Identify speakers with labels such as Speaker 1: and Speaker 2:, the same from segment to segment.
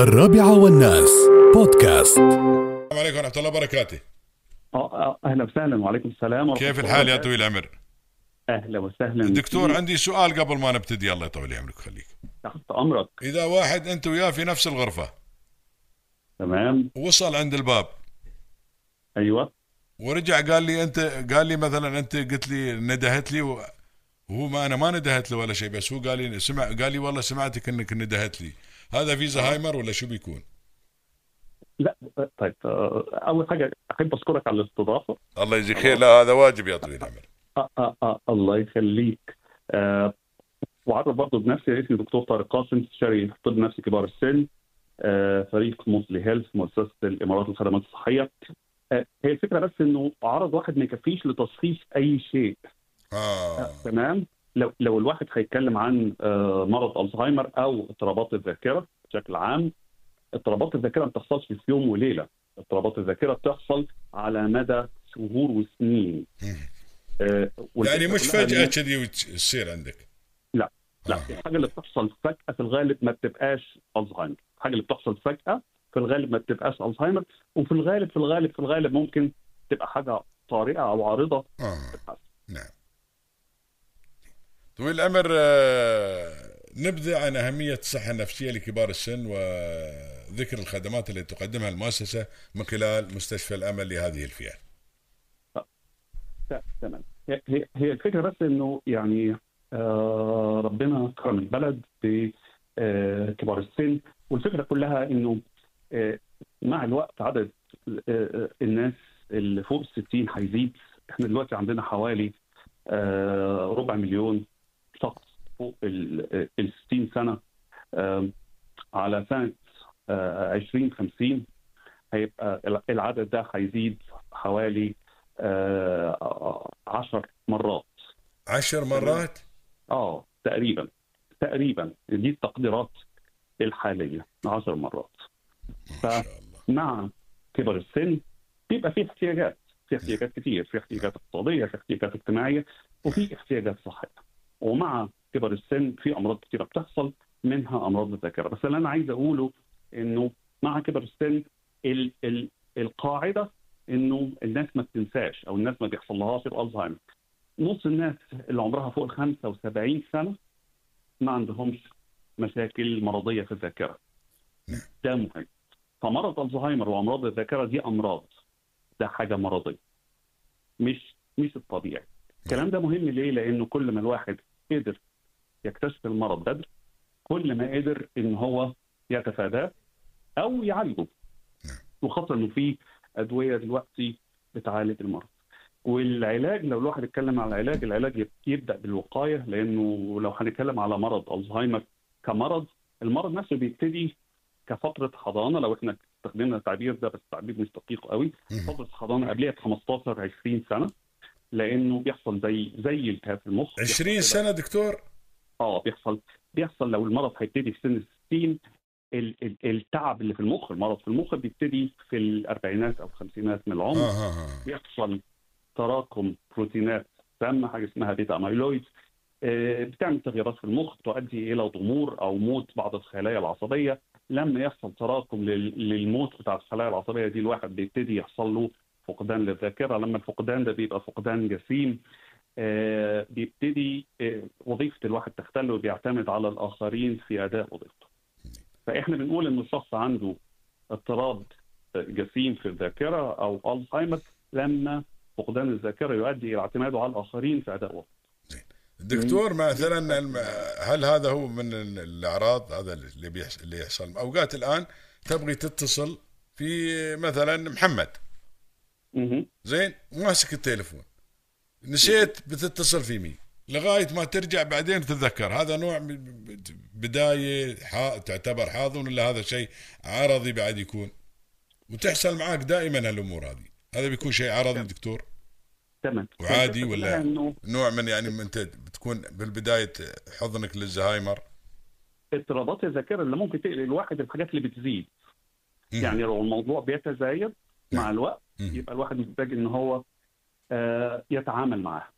Speaker 1: الرابعة والناس. بودكاست.
Speaker 2: السلام عليكم ورحمة الله وبركاته.
Speaker 3: أهلا وسهلا وعليكم السلام ورحمة
Speaker 2: كيف الحال يا. طويل العمر؟
Speaker 3: أهلا وسهلا.
Speaker 2: دكتور عندي سؤال قبل ما نبتدي. الله يطول عمرك خليك.
Speaker 3: تحت أمرك.
Speaker 2: إذا واحد أنت وياه في نفس الغرفة.
Speaker 3: تمام.
Speaker 2: وصل عند الباب.
Speaker 3: أيوه.
Speaker 2: ورجع قال لي أنت قال لي مثلا أنت قلت لي ندهت لي وهو ما أنا ما ندهت له ولا شيء بس هو قال لي سمع قال لي والله سمعتك إنك ندهت لي. هذا في زهايمر ولا شو بيكون؟
Speaker 3: لا طيب آه، أول حاجة أحب أشكرك على الاستضافة.
Speaker 2: الله يجزيك خير. لا هذا واجب يا طويل العمر.
Speaker 3: آه آه آه الله يخليك. آه وعرف برضه بنفسي اسمي دكتور طارق قاسم استشاري طب نفسي كبار السن. آه فريق موصلي هيلث مؤسسة الإمارات للخدمات الصحية. آه هي الفكرة بس إنه عرض واحد ما يكفيش لتشخيص أي شيء.
Speaker 2: آه
Speaker 3: تمام؟ لو لو الواحد هيتكلم عن آه، مرض ألزهايمر أو اضطرابات الذاكرة بشكل عام اضطرابات الذاكرة ما بتحصلش في يوم وليلة. اضطرابات الذاكرة بتحصل على مدى شهور وسنين. آه،
Speaker 2: يعني مش
Speaker 3: إنه-
Speaker 2: كذي وتصير عندك.
Speaker 3: لا لا
Speaker 2: آه.
Speaker 3: الحاجة اللي بتحصل فجأة في الغالب ما بتبقاش ألزهايمر. الحاجة اللي بتحصل فجأة في الغالب ما بتبقاش ألزهايمر وفي الغالب في الغالب في الغالب ممكن تبقى حاجة طارئة أو عارضة
Speaker 2: آه. نعم. طويل العمر آه، نبذة عن أهمية الصحة النفسية لكبار السن وذكر الخدمات التي تقدمها المؤسسة من خلال مستشفى الأمل لهذه الفئة.
Speaker 3: تمام. هي هي- الفكرة بس إنه يعني آه ربنا كرم البلد بكبار السن. والفكرة كلها آه مع الوقت عدد آه آه، الناس اللي فوق ال 60 هيزيد. إحنا دلوقتي عندنا حوالي آه ربع مليون شخص فوق ال ال 60 سنة. آه على سنة آه 2050 هيبقى العدد ده هيزيد حوالي آه، عشر مرات.
Speaker 2: عشر مرات؟
Speaker 3: آه تقريبا تقريبا. دي التقديرات الحالية عشر مرات. فمع كبر السن بيبقى في احتياجات. في احتياجات كتير. في احتياجات اقتصادية في احتياجات اجتماعية وفي احتياجات صحية. ومع كبر السن في أمراض كتيرة بتحصل منها أمراض الذاكره بس اللي أنا عايز أقوله إنه مع كبر السن ال ال القاعدة إنه الناس ما بتنساش أو الناس ما بيحصلهاش الزهايمر نص الناس اللي عمرها فوق ال 75 سنة ما عندهمش مشاكل مرضية في الذاكرة. ده مهم. فمرض الزهايمر وأمراض الذاكرة دي أمراض. ده حاجة مرضية. مش مش الطبيعي. الكلام ده مهم ليه؟ لأنه كل ما الواحد قدر يكتشف المرض بدري كل ما قدر إن هو يتفاداه أو يعالجه. وخاصة إنه في أدوية دلوقتي بتعالج المرض. والعلاج لو الواحد اتكلم على العلاج العلاج يب- يبدأ بالوقاية لأنه لو هنتكلم على مرض ألزهايمر كمرض المرض نفسه بيبتدي كفترة حضانة. لو إحنا استخدمنا التعبير ده بس التعبير مش دقيق قوي. فترة حضانة قبلها ب 15 20 سنة. لأنه بيحصل زي زي التهاب في المخ. بيحصل
Speaker 2: 20
Speaker 3: كده.
Speaker 2: سنة دكتور؟
Speaker 3: آه بيحصل بيحصل لو المرض هيبتدي في سن ال 60 ال- ال- التعب اللي في المخ المرض في المخ بيبتدي في الأربعينات أو الخمسينات من العمر.
Speaker 2: آه آه آه.
Speaker 3: بيحصل تراكم بروتينات سامه حاجة اسمها بيتا أميلويد. آه، بتعمل تغييرات في المخ تؤدي إلى ضمور أو موت بعض الخلايا العصبية. لما يحصل تراكم لل- للموت بتاع الخلايا العصبية دي الواحد بيبتدي يحصل له فقدان للذاكرة لما الفقدان ده بيبقى فقدان جسيم آه، بيبتدي آه، وظيفة الواحد تختل وبيعتمد على الآخرين في أداء وظيفته. فإحنا بنقول إن الشخص عنده اضطراب جسيم في الذاكرة أو ألزهايمر لما فقدان الذاكرة يؤدي إلى اعتماده على الآخرين في أداء وظيفته.
Speaker 2: دكتور مثلا هل هذا هو من ال- الأعراض هذا اللي بيحصل اللي يحصل؟ أوقات الآن تبغي تتصل في مثلا محمد. زين ماسك التليفون. نسيت بتتصل في مين. لغاية ما ترجع بعدين تتذكر. هذا نوع بداية تعتبر حاضن ولا هذا شيء عرضي بعد يكون؟ وتحصل معاك دائما هالأمور هذه. هذا بيكون شيء عرضي دكتور؟
Speaker 3: تمام.
Speaker 2: وعادي ولا- نوع من يعني أنت بتكون بالبداية حضنك للزهايمر؟
Speaker 3: اضطرابات الذاكرة اللي ممكن تقلق الواحد الحاجات اللي بتزيد. يعني لو الموضوع بيتزايد مع الوقت
Speaker 2: مم.
Speaker 3: يبقى الواحد محتاج إن هو آه، يتعامل معاها.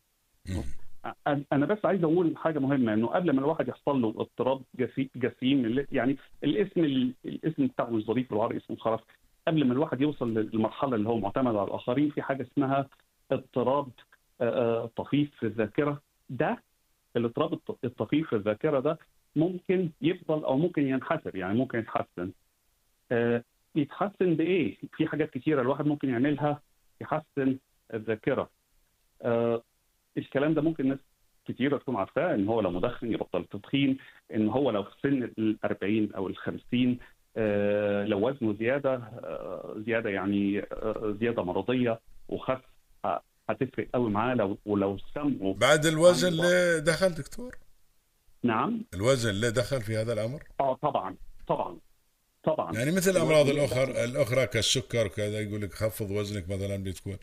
Speaker 3: أنا بس عايز أقول حاجة مهمة إنه قبل ما الواحد يحصل له اضطراب جسي- جسيم يعني الاسم ال- الاسم بتاعه مش ظريف بالعربي اسمه خرف قبل ما الواحد يوصل للمرحله اللي هو معتمد على الآخرين في حاجة اسمها اضطراب آه، آه، طفيف في الذاكرة. ده الاضطراب الط- الطفيف في الذاكرة ده ممكن يفضل أو ممكن ينحسر يعني ممكن يتحسن. آه، يتحسن بإيه؟ في حاجات كتيرة الواحد ممكن يعملها يحسن الذاكرة. آه، الكلام ده ممكن ناس كتيرة تكون عارفاه إن هو لو مدخن يبطل التدخين إن هو لو في سن ال 40 أو ال 50 آه، لو وزنه زيادة آه، زيادة يعني آه، زيادة مرضية وخس ه- هتفرق قوي معاه لو ولو سمعه.
Speaker 2: بعد الوزن اللي دخل دكتور؟
Speaker 3: نعم.
Speaker 2: الوزن اللي دخل في هذا الأمر؟
Speaker 3: آه طبعا طبعا. طبعا.
Speaker 2: يعني مثل الأمراض الاخرى الأخرى كالسكر وكذا يقول لك خفض وزنك مثلا بتكون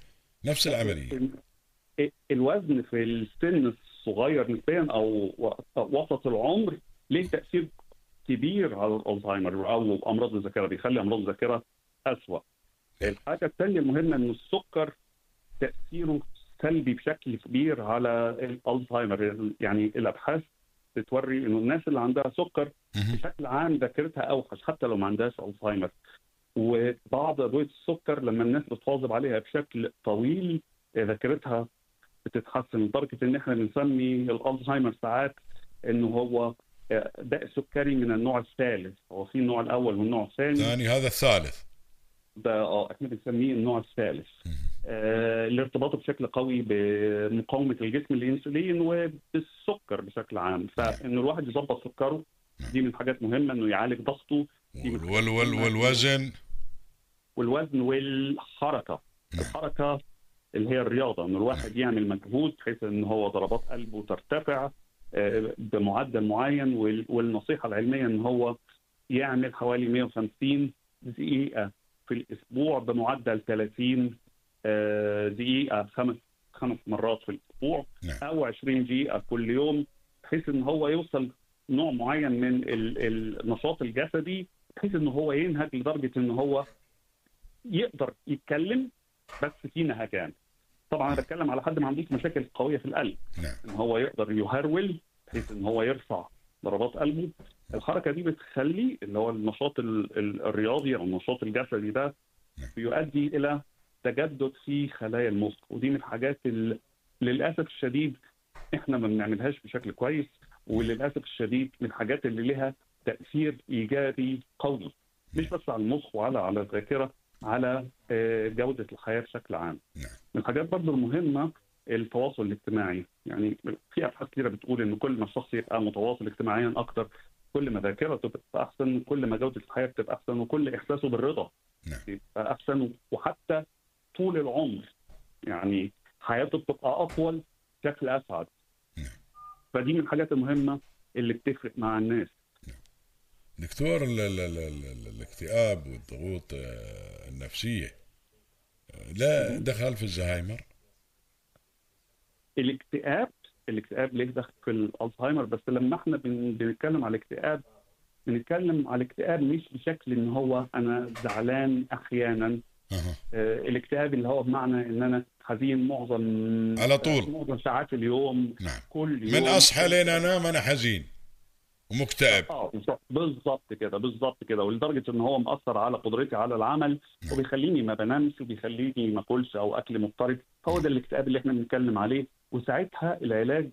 Speaker 2: نفس العملية.
Speaker 3: ال- الوزن في السن الصغير نسبيا أو وسط العمر ليه تأثير كبير على الألزهايمر أو أمراض الذاكرة بيخلي أمراض الذاكرة اسوء. الحاجة الثانية المهمة إن السكر تأثيره سلبي بشكل كبير على الألزهايمر يعني الأبحاث بتوري إنه الناس اللي عندها سكر. بشكل عام ذاكرتها أوحش حتى لو ما عندهاش ألزهايمر. وبعض ادويه السكر لما الناس بتواظب عليها بشكل طويل ذاكرتها بتتحسن لدرجة إن إحنا بنسمي الألزهايمر ساعات إنه هو آه، داء سكري من النوع الثالث. هو في النوع الأول والنوع الثاني.
Speaker 2: ثاني هذا الثالث.
Speaker 3: ده آه إحنا بنسميه النوع الثالث. آه لارتباطه بشكل قوي بمقاومة الجسم للانسولين وبالسكر بشكل عام. فإن الواحد يظبط سكره دي من الحاجات مهمة إنه يعالج ضغطه.
Speaker 2: وال وال والوزن؟
Speaker 3: والوزن والحركة. الحركة اللي هي الرياضة ان الواحد يعمل مجهود بحيث إن هو ضربات قلبه ترتفع آه، بمعدل معين وال- والنصيحة العلمية إن هو يعمل حوالي 150 دقيقة في الأسبوع بمعدل 30 آه، دقيقة خمس خمس مرات في الأسبوع.
Speaker 2: نعم.
Speaker 3: أو 20 دقيقة كل يوم بحيث إن هو يوصل نوع معين من ال- النشاط الجسدي بحيث إن هو ينهج لدرجة إن هو يقدر يتكلم بس في نهجان. طبعا أنا بتكلم على حد ما عندوش مشاكل قوية في القلب.
Speaker 2: نعم.
Speaker 3: إن هو يقدر يهرول بحيث إن هو يرفع ضربات قلبه. الحركة دي بتخلي اللي هو النشاط ال- ال- الرياضي أو النشاط الجسدي ده بيؤدي إلى تجدد في خلايا المخ ودي من الحاجات اللي للأسف الشديد إحنا ما بنعملهاش بشكل كويس وللأسف الشديد من الحاجات اللي لها تأثير إيجابي قوي مش بس على المخ وعلى على الذاكرة على آه، جودة الحياة بشكل عام.
Speaker 2: نعم.
Speaker 3: من الحاجات برضو المهمة التواصل الاجتماعي يعني في أبحاث كثيره بتقول إن كل ما الشخص يبقى متواصل اجتماعيا أكتر كل ما ذاكرته تبقى أحسن كل ما جودة الحياة بتبقى أحسن وكل إحساسه بالرضا
Speaker 2: نعم.
Speaker 3: يبقى أحسن وحتى طول العمر. يعني حياته بتبقى أطول بشكل
Speaker 2: أسعد.
Speaker 3: فدي من الحاجات المهمة اللي بتفرق مع الناس.
Speaker 2: دكتور ال ال ال ال ال الاكتئاب والضغوط آه، النفسية آه، لا دخل في الزهايمر؟
Speaker 3: الاكتئاب الاكتئاب ليه دخل في الألزهايمر؟ بس لما إحنا بن- بنتكلم على الاكتئاب بنتكلم على الاكتئاب مش بشكل إن هو أنا زعلان أحيانا. الاكتئاب اللي هو بمعنى إن أنا حزين معظم
Speaker 2: على طول.
Speaker 3: معظم ساعات اليوم
Speaker 2: نعم.
Speaker 3: كل يوم
Speaker 2: من اصحى لين أنام أنا حزين ومكتئب.
Speaker 3: آه بالظبط كده بالظبط كده. ولدرجة إن هو مأثر على قدرتي على العمل
Speaker 2: نعم.
Speaker 3: وبيخليني ما بنامش وبيخليني ما أكلش أو أكل مضطرب. هو ده الاكتئاب اللي إحنا بنتكلم عليه. وساعتها العلاج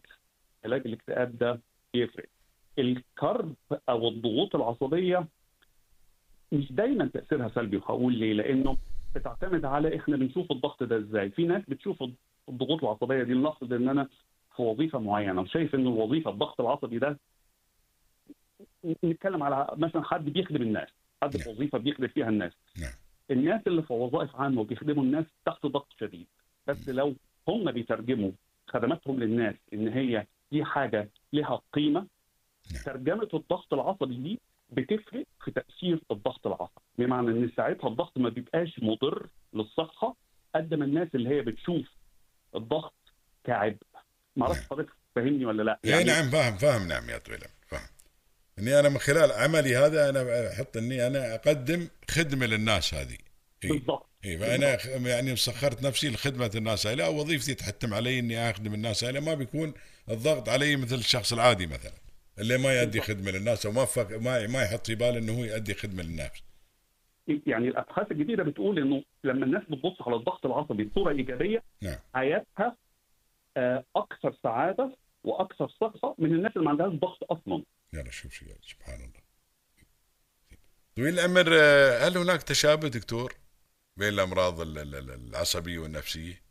Speaker 3: علاج الاكتئاب ده يفرق الكرب أو الضغوط العصبية مش دايما تأثيرها سلبي وهقول ليه؟ لأنه بتعتمد على إحنا بنشوف الضغط ده إزاي في ناس بتشوف الضغوط العصبية دي نلاحظ إن أنا في وظيفة معينة وشايف إن الوظيفة الضغط العصبي ده نتكلم على مثلا حد بيخدم الناس حد في
Speaker 2: نعم.
Speaker 3: وظيفة بيخدم فيها الناس
Speaker 2: نعم.
Speaker 3: الناس اللي في وظائف عامة وبيخدموا الناس تحت ضغط شديد بس لو هم بيترجموا خدماتهم للناس إن هي دي حاجة لها قيمة
Speaker 2: نعم.
Speaker 3: ترجمة الضغط العصبي دي بتفرق في تأثير الضغط العصبي بمعنى إن ساعتها الضغط ما بيبقاش مضر للصحة قد ما الناس اللي هي بتشوف الضغط كعبء. ما أعرفش
Speaker 2: نعم.
Speaker 3: حضرتك فاهمني ولا لأ؟
Speaker 2: اي نعم فاهم فاهم نعم يا طويل فاهم. إني أنا من خلال عملي هذا أنا أحط إني أنا أقدم خدمة للناس هذه. اي
Speaker 3: بالضبط.
Speaker 2: اي فأنا يعني سخرت نفسي لخدمة الناس هاي. أو وظيفتي تحتم علي إني أخدم الناس هاي. ما بيكون الضغط علي مثل الشخص العادي مثلا. اللي ما يؤدي خدمة للناس أو ما فك ما ما يحط في باله إنه هو يؤدي خدمة للناس.
Speaker 3: يعني الأبحاث الجديدة بتقول إنه لما الناس بتبص على الضغط العصبي بصورة إيجابية
Speaker 2: نعم.
Speaker 3: حياتها آه، أكثر سعادة وأكثر صحه من الناس اللي ما عندهاش ضغط أصلا.
Speaker 2: يلا شوف شو سبحان الله. طويل العمر آه، هل هناك تشابه دكتور بين الأمراض ال- ال- ال- العصبية والنفسية؟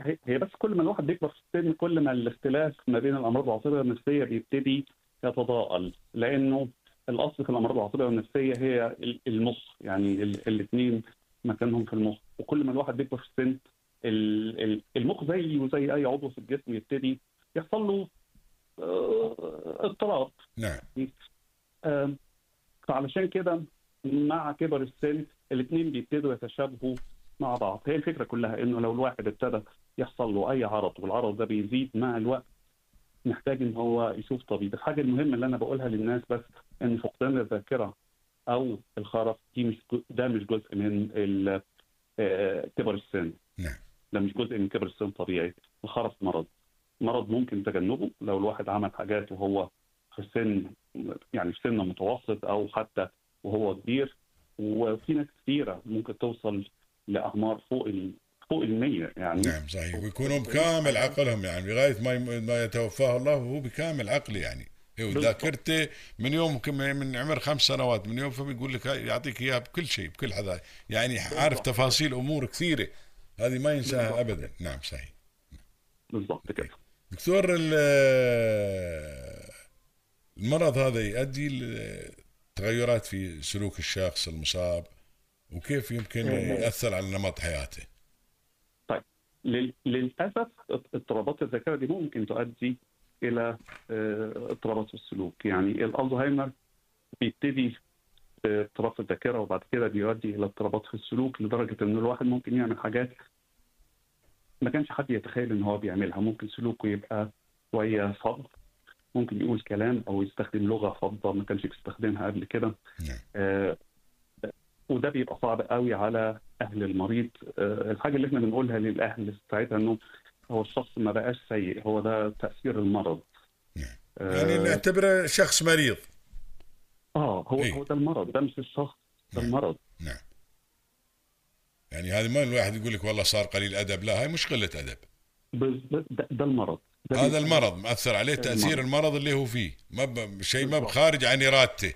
Speaker 3: آه، هي بس كل ما الواحد بيكبر في السن كل ما الاختلاف ما بين الأمراض العصبية والنفسية بيبتدي يتضاءل. لأنه الأصل في الأمراض العصبية والنفسية هي ال- المخ. يعني الاثنين مكانهم في المخ. وكل ما الواحد بيكبر في السن ال- ال- المخ زي أي عضو في الجسم يبتدي يحصل له آه، اضطراب.
Speaker 2: نعم.
Speaker 3: آم، فعلشان كده مع كبر السن الاثنين بيبتدوا يتشابهوا مع بعض. هي الفكرة كلها إنه لو الواحد ابتدى يحصل له أي عرض والعرض ده بيزيد مع الوقت. محتاج إن هو يشوف طبيب. الحاجة المهمة اللي أنا بقولها للناس بس إن فقدان الذاكرة أو الخرف دي مش ده مش جزء من آه، كبر السن.
Speaker 2: نعم.
Speaker 3: ده مش جزء من كبر السن طبيعي. الخرف مرض. مرض ممكن تجنبه لو الواحد عمل حاجات وهو في سن يعني في سن متوسط أو حتى وهو كبير. وفي ناس كثيره ممكن توصل لأعمار فوق ال فوق ال 100 يعني.
Speaker 2: نعم صحيح. ويكونوا بكامل عقلهم يعني لغاية ما ما يتوفاه الله وهو بكامل عقل يعني. هو
Speaker 3: بالضبط.
Speaker 2: ذاكرته من يوم من عمر خمس سنوات من يوم فما يقول لك يعطيك إياها بكل شيء بكل حدا يعني عارف تفاصيل أمور كثيرة. هذه ما ينساها. ابدا. نعم صحيح.
Speaker 3: بالضبط كده.
Speaker 2: دكتور ال- المرض هذا يؤدي لتغيرات في سلوك الشخص المصاب وكيف يمكن يأثر على نمط حياته؟
Speaker 3: للأسف اضطرابات الذاكرة دي ممكن تؤدي إلى آه، اضطرابات في السلوك. يعني الألزهايمر بيبتدي باضطراب في الذاكرة وبعد كده بيؤدي إلى اضطرابات في السلوك لدرجة إن الواحد ممكن يعمل حاجات ما كانش حد يتخيل إن هو بيعملها. ممكن سلوكه يبقى شوية فض ممكن يقول كلام أو يستخدم لغة فضة ما كانش بيستخدمها قبل كده.
Speaker 2: نعم.
Speaker 3: آه، وده بيبقى صعب قوي على أهل المريض. آه، الحاجة اللي إحنا بنقولها للأهل ساعتها إنه هو الشخص ما بقاش سيء هو ده تأثير المرض.
Speaker 2: نعم.
Speaker 3: آه،
Speaker 2: يعني نعتبره شخص مريض.
Speaker 3: آه هو
Speaker 2: إيه.
Speaker 3: هو ده المرض ده مش الشخص ده
Speaker 2: نعم.
Speaker 3: المرض.
Speaker 2: نعم. يعني هذا ما الواحد يقول لك والله صار قليل أدب لا هاي مش قلة
Speaker 3: أدب. ده, ده المرض. ده
Speaker 2: هذا المرض مأثر عليه تأثير المرض. اللي هو فيه. ما ب... شيء ما بخارج عن إرادته.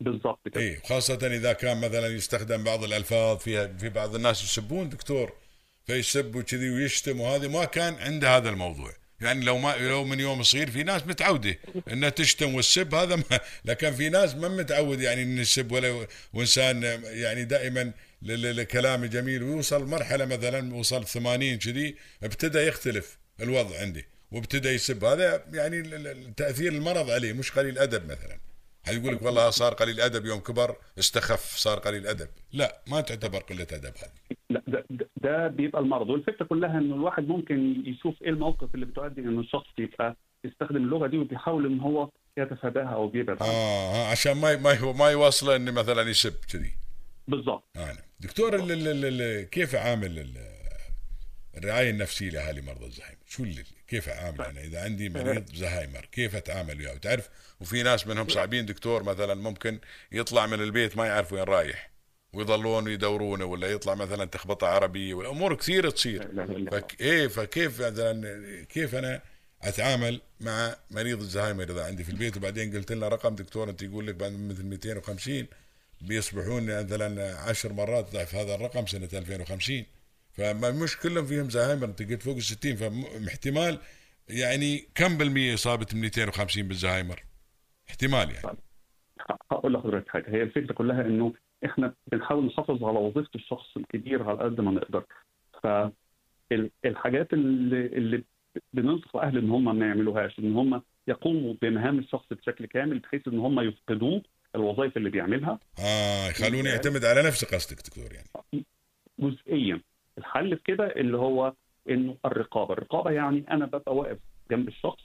Speaker 3: بالظبط كده.
Speaker 2: اي خاصة إذا كان مثلا يستخدم بعض الألفاظ فيها في بعض الناس يسبون دكتور فيسب وكذي ويشتم وهذا ما كان عنده هذا الموضوع. يعني لو ما لو من يوم صغير في ناس متعودة إنها تشتم والسب هذا ما لكن في ناس ما متعود يعني إن يسب ولا وإنسان يعني دائما ل- ل- لكلام جميل ويوصل مرحلة مثلا وصل 80 كذي ابتدى يختلف الوضع عنده وابتدى يسب. هذا يعني تأثير المرض عليه مش قليل أدب مثلا. يقول لك والله صار قليل ادب يوم كبر استخف صار قليل ادب لا ما تعتبر قلة أدب هذه.
Speaker 3: لا ده, ده, ده بيبقى المرض. والفكرة كلها إنه الواحد ممكن يشوف إيه الموقف اللي بتؤدي ان الشخص يبقى يستخدم اللغة دي وبيحاول ان هو يتفاداها أو بيبعد
Speaker 2: آه عشان ما ما هو ما يوصله إنه مثلا يسب كذي.
Speaker 3: بالظبط
Speaker 2: آه نعم. دكتور ال ال ال ال كيف عامل ال- الرعاية النفسية لأهالي مرضى الزهايمر. شو اللي كيف أعامل أنا؟ إذا عندي مريض زهايمر كيف أتعامل وياه وتعرف وفي ناس منهم صعبين دكتور مثلا ممكن يطلع من البيت ما يعرف وين رايح ويظلون يدورونه ولا يطلع مثلا تخبطة عربية والأمور كثير تصير. فك إيه فكيف مثلا كيف أنا أتعامل مع مريض الزهايمر إذا عندي في البيت؟ وبعدين قلت لنا رقم دكتور أنت يقول لك بعد مثل 250 بيصبحون مثلا عشر مرات ضعف هذا الرقم سنة 2050 فما مش كلهم فيهم زهايمر انت قلت فوق ال 60 فاحتمال يعني كم بالمية اصابه 250 بالزهايمر؟ احتمال يعني.
Speaker 3: هقول لحضرتك حاجة هي الفكرة كلها إنه إحنا بنحاول نحافظ على وظيفة الشخص الكبير على قد ما نقدر. فالحاجات اللي اللي بننصح أهل إن هم ما يعملوهاش إن هم يقوموا بمهام الشخص بشكل كامل بحيث إن هم يفقدوه الوظائف اللي بيعملها.
Speaker 2: آه يخلوني يعتمد على نفسه قصدك دكتور يعني.
Speaker 3: جزئيا. الحل في كده اللي هو إنه الرقابة. الرقابة يعني أنا ببقى واقف جنب الشخص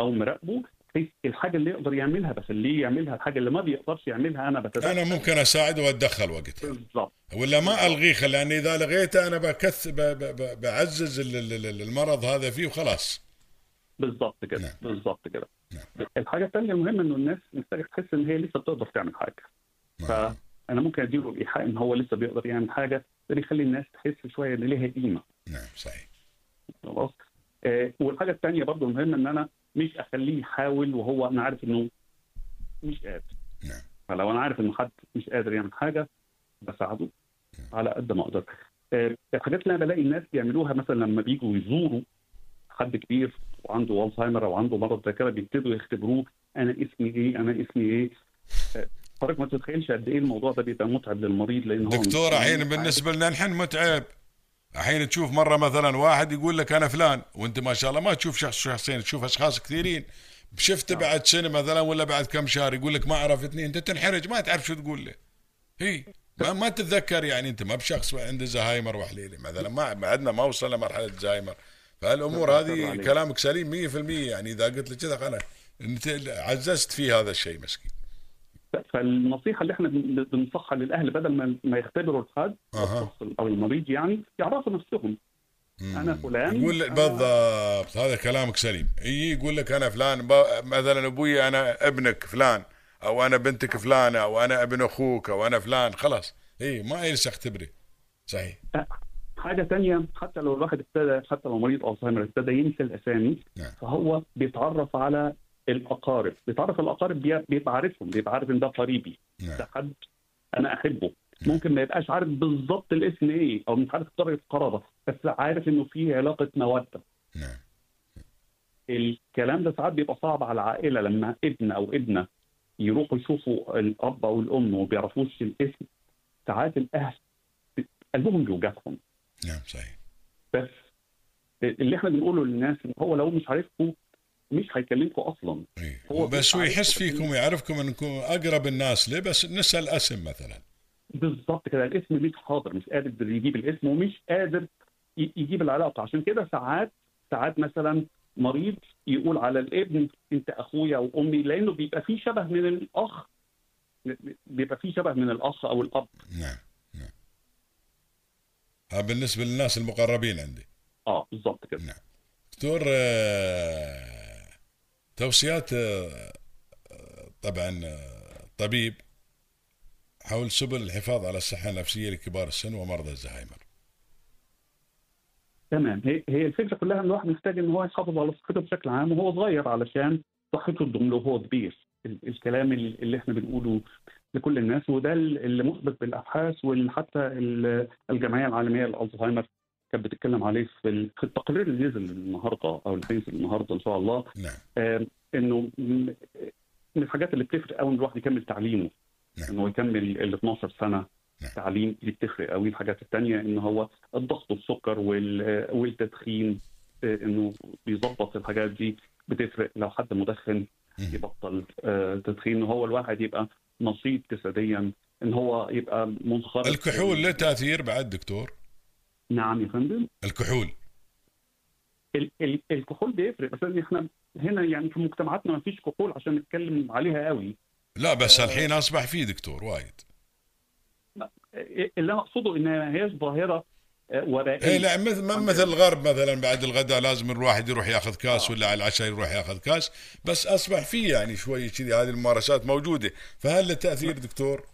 Speaker 3: أو مراقبه بحيث الحاجة اللي يقدر يعملها بخليه يعملها الحاجة اللي ما بيقدرش يعملها أنا بتدخل.
Speaker 2: أنا ممكن اساعد وأتدخل وقتها.
Speaker 3: بالظبط
Speaker 2: ولا ما ألغيه لأن إذا لغيته أنا بكث ب- ب- ب- بعزز ال- ال- ال- المرض هذا فيه وخلاص.
Speaker 3: بالظبط كده.
Speaker 2: نعم.
Speaker 3: بالظبط كده.
Speaker 2: نعم.
Speaker 3: الحاجة الثانية المهمة إنه الناس محتاجة تحس إن هي لسه بتقدر تعمل حاجة.
Speaker 2: ما-
Speaker 3: فانا ممكن أديله الايحاء إن هو لسه بيقدر يعمل حاجة ده بيخلي الناس تحس شوية إن ليها قيمة.
Speaker 2: نعم صحيح.
Speaker 3: خلاص. آه والحاجة الثانية برضو المهمه إن أنا مش أخليه يحاول وهو أنا عارف إنه مش قادر.
Speaker 2: نعم.
Speaker 3: فلو أنا عارف إن حد مش قادر يعمل حاجة بساعده على قد ما أقدر. آه، الحاجات اللي أنا بلاقي الناس بيعملوها مثلا لما بيجوا يزوروا حد كبير وعنده الزهايمر أو عنده مرض ذاكره بيبتدوا يختبروه أنا اسمي إيه أنا اسمي إيه؟ حضرتك ما تتخيلش قد إيه الموضوع ده بيبقى متعب للمريض لأن هو
Speaker 2: دكتور
Speaker 3: مش-
Speaker 2: الحين بالنسبة لنا نحن متعب. الحين تشوف مرة مثلا واحد يقول لك أنا فلان وأنت ما شاء الله ما تشوف شخص شخصين تشوف أشخاص كثيرين. شفته
Speaker 3: نعم.
Speaker 2: بعد سنة مثلا ولا بعد كم شهر يقول لك ما عرفتني أنت تنحرج ما تعرف شو تقول له. هي ما, ما تتذكر يعني أنت ما بشخص عنده زهايمر وحليله مثلا. ما بعدنا ما وصلنا مرحله زهايمر. فالأمور
Speaker 3: لا،
Speaker 2: هذه. كلامك سليم 100% يعني إذا قلت لك كذا أنت عززت في هذا الشيء مسكين.
Speaker 3: فالنصيحة اللي إحنا بن- بننصحها للأهل بدل ما ما يختبروا الحد أو المريض يعني يعرفوا نفسهم. أنا فلان
Speaker 2: يقول لك بالضبط هذا كلامك سليم. يجي يقول لك أنا فلان ب- مثلا أبوي أنا ابنك فلان أو أنا بنتك فلانة أو أنا ابن أخوك أو أنا فلان خلاص. اي ما يلزم اختبره صحيح.
Speaker 3: حاجة تانية حتى لو الواحد ابتدى حتى لو مريض ألزهايمر ابتدى ينسى الأسامي
Speaker 2: نعم.
Speaker 3: فهو بيتعرف على الأقارب. بيتعرف الأقارب بي- بيبقى عارفهم بيبقى عارف إن ده قريبي
Speaker 2: نعم.
Speaker 3: ده حد أنا أحبه. ممكن ما يبقاش عارف بالظبط الاسم إيه أو مش عارف درجه القرابه بس عارف إنه في علاقة موده
Speaker 2: نعم.
Speaker 3: الكلام ده ساعات بيبقى صعب على العائلة لما ابن أو ابنة يروحوا يشوفوا الأب أو الأم وما بيعرفوش الاسم. ساعات الأهل قلبهم بيوجعهم.
Speaker 2: نعم صحيح.
Speaker 3: بس اللي إحنا بنقوله للناس إن هو لو مش عارفكم مش هيكلمكم أصلا.
Speaker 2: إيه.
Speaker 3: هو
Speaker 2: بس هو يحس فيكم ويعرفكم إنكم أقرب الناس له بس نسأل اسم مثلا.
Speaker 3: بالظبط كده الاسم مش حاضر مش قادر يجيب الاسم ومش قادر يجيب العلاقة. عشان كده ساعات ساعات مثلا مريض يقول على الابن أنت أخويا أو امي لأنه بيبقى فيه شبه من الأخ. بيبقى فيه شبه من الأخ أو الأب.
Speaker 2: نعم نعم. ها بالنسبة للناس المقربين عندي.
Speaker 3: آه بالظبط كده.
Speaker 2: نعم. دكتور آه، توصيات آه، طبعا آه، طبيب حول سبل الحفاظ على الصحة النفسية لكبار السن ومرضى الزهايمر.
Speaker 3: تمام. هي الفكرة كلها ان الواحد محتاج ان هو يحافظ على صحته بشكل عام وهو صغير علشان صحته تدوم له وهو كبير. ال- الكلام ال- اللي إحنا بنقوله لكل الناس وده ال- اللي مثبت بالأبحاث وحتى الجمعية العالمية للألزهايمر. كانت بتتكلم عليه في ال- في التقرير اللي نزل النهارده أو اللي هينزل النهارده إن شاء الله.
Speaker 2: نعم.
Speaker 3: إنه من الحاجات اللي بتفرق قوي إن الواحد يكمل تعليمه.
Speaker 2: نعم.
Speaker 3: إنه يكمل ال 12 سنة
Speaker 2: نعم.
Speaker 3: تعليم دي بتفرق قوي الحاجات الثانية إن هو الضغط والسكر وال- والتدخين آه، إنه بيظبط الحاجات دي بتفرق. لو حد مدخن. يبطل آه، تدخين. هو الواحد يبقى نشيط جسديا. إن هو يبقى منخرط.
Speaker 2: الكحول له تأثير بعد دكتور.
Speaker 3: نعم يا فندم.
Speaker 2: الكحول.
Speaker 3: ال- ال- الكحول بيفرق بس إحنا هنا يعني في مجتمعاتنا ما فيش كحول عشان نتكلم عليها قوي.
Speaker 2: لا بس الحين أصبح فيه دكتور وايد.
Speaker 3: اللي أنا أقصده انها هي ظاهرة آه، وبائيه
Speaker 2: اي لا مثل ما مثل الغرب مثلا بعد الغداء لازم الواحد يروح ياخذ كاس ولا على العشاء يروح ياخذ كاس بس أصبح فيه يعني شوي كذي هذه الممارسات موجودة. فهل له تاثير دكتور؟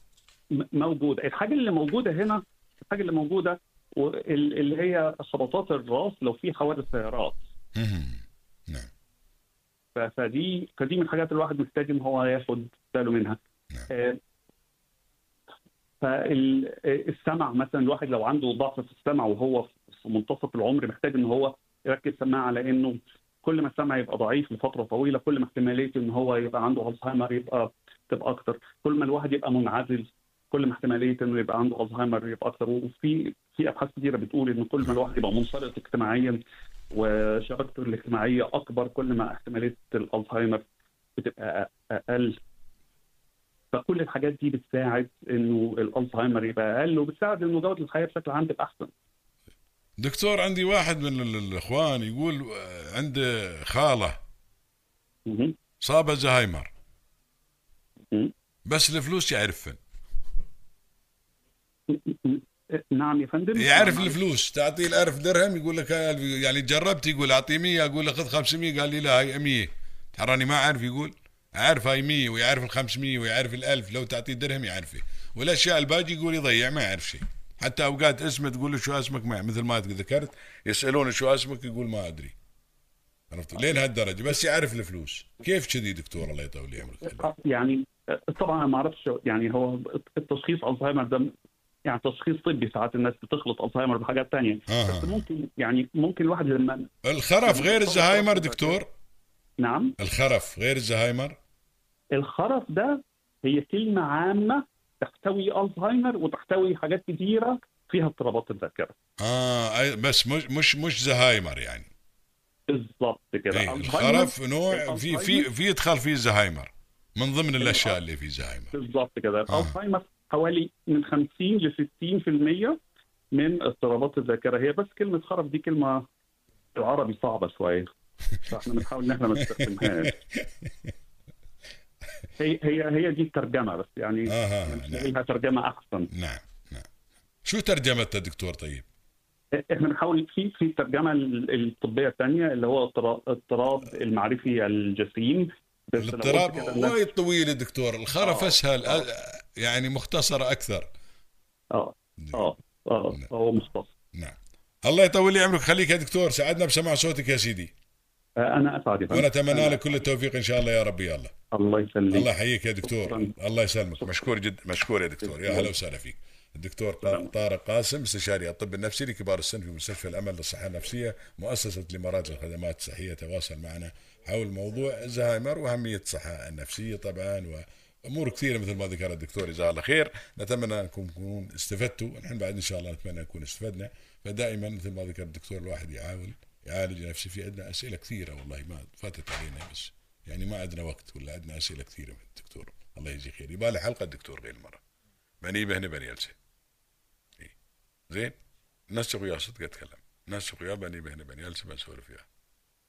Speaker 3: موجودة. الحاجة اللي موجودة هنا الحاجة اللي موجودة اللي هي خبطات الراس لو في حوادث سيارات.
Speaker 2: نعم.
Speaker 3: فدي فدي من الحاجات الواحد محتاج ان هو ياخد باله منها.
Speaker 2: نعم.
Speaker 3: آه، فالسمع مثلا الواحد لو عنده ضعف في السمع وهو في منتصف العمر محتاج إن هو يركز سماعة لأنه كل ما السمع يبقى ضعيف لفترة طويلة كل ما احتماليه إن هو يبقى عنده ألزهايمر يبقى تبقى أكتر. كل ما الواحد يبقى منعزل كل ما احتماليه إنه يبقى عنده ألزهايمر يبقى أكتر. وفي في أبحاث كثيره بتقول إن كل ما الواحد يبقى منفرط اجتماعيا وشبكته الاجتماعية أكبر كل ما احتمالية الألزهايمر بتبقى أقل. فكل الحاجات دي بتساعد إنه الألزهايمر يبقى أقل وبتساعد إنه جودة الحياة بشكل عام تبقى أحسن.
Speaker 2: دكتور عندي واحد من ال- الإخوان يقول عنده
Speaker 3: خالة.
Speaker 2: صابه زهايمر. بس الفلوس يعرفن.
Speaker 3: نعم يا فندم.
Speaker 2: يعرف
Speaker 3: نعم.
Speaker 2: الفلوس. تعطيه الألف درهم يقول لك يعني جربت يقول اعطيه 100 أقول له خذ 500 قال لي لا هاي 100 تراني ما أعرف يقول عارف هاي 100 ويعرف ال 500 ويعرف الألف. لو تعطيه درهم يعرفه. والأشياء الباقي يقول يضيع ما يعرف شيء. حتى أوقات اسمه تقول له شو اسمك؟ ما مثل ما ذكرت يسألونه شو اسمك يقول ما أدري. عرفت؟ لين هالدرجة. بس يعرف الفلوس. كيف كذي دكتور؟ الله يطول لي عمرك.
Speaker 3: يعني طبعا ما أعرفش يعني هو التشخيص الزهايمر ده يعني تشخيص طبي ساعات الناس بتخلط ألزهايمر بحاجات تانية.
Speaker 2: آه.
Speaker 3: بس ممكن يعني ممكن الواحد لما
Speaker 2: الخرف غير الزهايمر دكتور؟
Speaker 3: نعم.
Speaker 2: الخرف غير الزهايمر؟
Speaker 3: الخرف ده هي كلمة عامة تحتوي ألزهايمر وتحتوي حاجات كتيرة فيها اضطرابات الذاكرة
Speaker 2: آه بس مش مش مش زهايمر يعني.
Speaker 3: بالظبط كده. ألزهايمر
Speaker 2: الخرف نوع في في
Speaker 3: الزهايمر.
Speaker 2: في يدخل فيه زهايمر من ضمن الأشياء اللي في زهايمر.
Speaker 3: بالظبط كده.
Speaker 2: آه.
Speaker 3: ألزهايمر حوالي من 50 ل 60% من اضطرابات الذاكرة. هي بس كلمة خرف دي كلمة العربي صعبة شوية. فاحنا بنحاول إن إحنا ما نستخدمهاش. هي هي هي دي الترجمة بس يعني
Speaker 2: أها
Speaker 3: نلاقي
Speaker 2: نعم.
Speaker 3: لها ترجمة أحسن.
Speaker 2: نعم نعم. شو ترجمتها دكتور طيب؟
Speaker 3: إحنا بنحاول في في الترجمه ال- الطبية الثانية اللي هو اضطراب- المعرفي الجسيم.
Speaker 2: الاضطراب وايد طويل دكتور. الخرف
Speaker 3: آه،
Speaker 2: أسهل
Speaker 3: آه.
Speaker 2: يعني مختصر أكثر.
Speaker 3: آه آه آه هو مختص
Speaker 2: نعم. الله يطول لي عمرك. خليك يا دكتور. سعدنا بسماع صوتك يا سيدي.
Speaker 3: آه، أنا اسعد يا فندم.
Speaker 2: ونتمنى لك كل التوفيق إن شاء الله يا رب. يا الله
Speaker 3: يسلمك.
Speaker 2: الله يحييك يا دكتور.
Speaker 3: شكراً.
Speaker 2: الله يسلمك. مشكور جدا مشكور يا دكتور. يا هلا وسهلا فيك. الدكتور طا- طارق قاسم استشاري الطب النفسي لكبار السن في مستشفى الأمل للصحة النفسية مؤسسة الامارات للخدمات الصحية. تواصل معنا حول موضوع الزهايمر وأهمية الصحة النفسية طبعا وامور كثيرة مثل ما ذكر الدكتور جزاه الله خير. نتمنى أنكم تكونون استفدتوا. نحن بعد إن شاء الله نتمنى نكون استفدنا. فدائما مثل ما ذكر الدكتور الواحد يحاول يعالج نفسه في عندنا أسئلة كثيرة والله ما فاتت علينا بس. يعني ما عندنا وقت ولا عندنا أسئلة كثيرة من الدكتور. الله يجزيه خير. يبقى له حلقة الدكتور غير مرة. بني بهنا بني يلسه إيه. زين؟ الناس وياه صدق اتكلم الناس وياه بني بهنا بني يلسه بنسولف وياه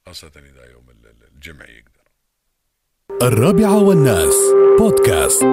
Speaker 2: خاصة إذا يوم ال- ال- الجمعه يقدر.
Speaker 1: الرابعة والناس بودكاست.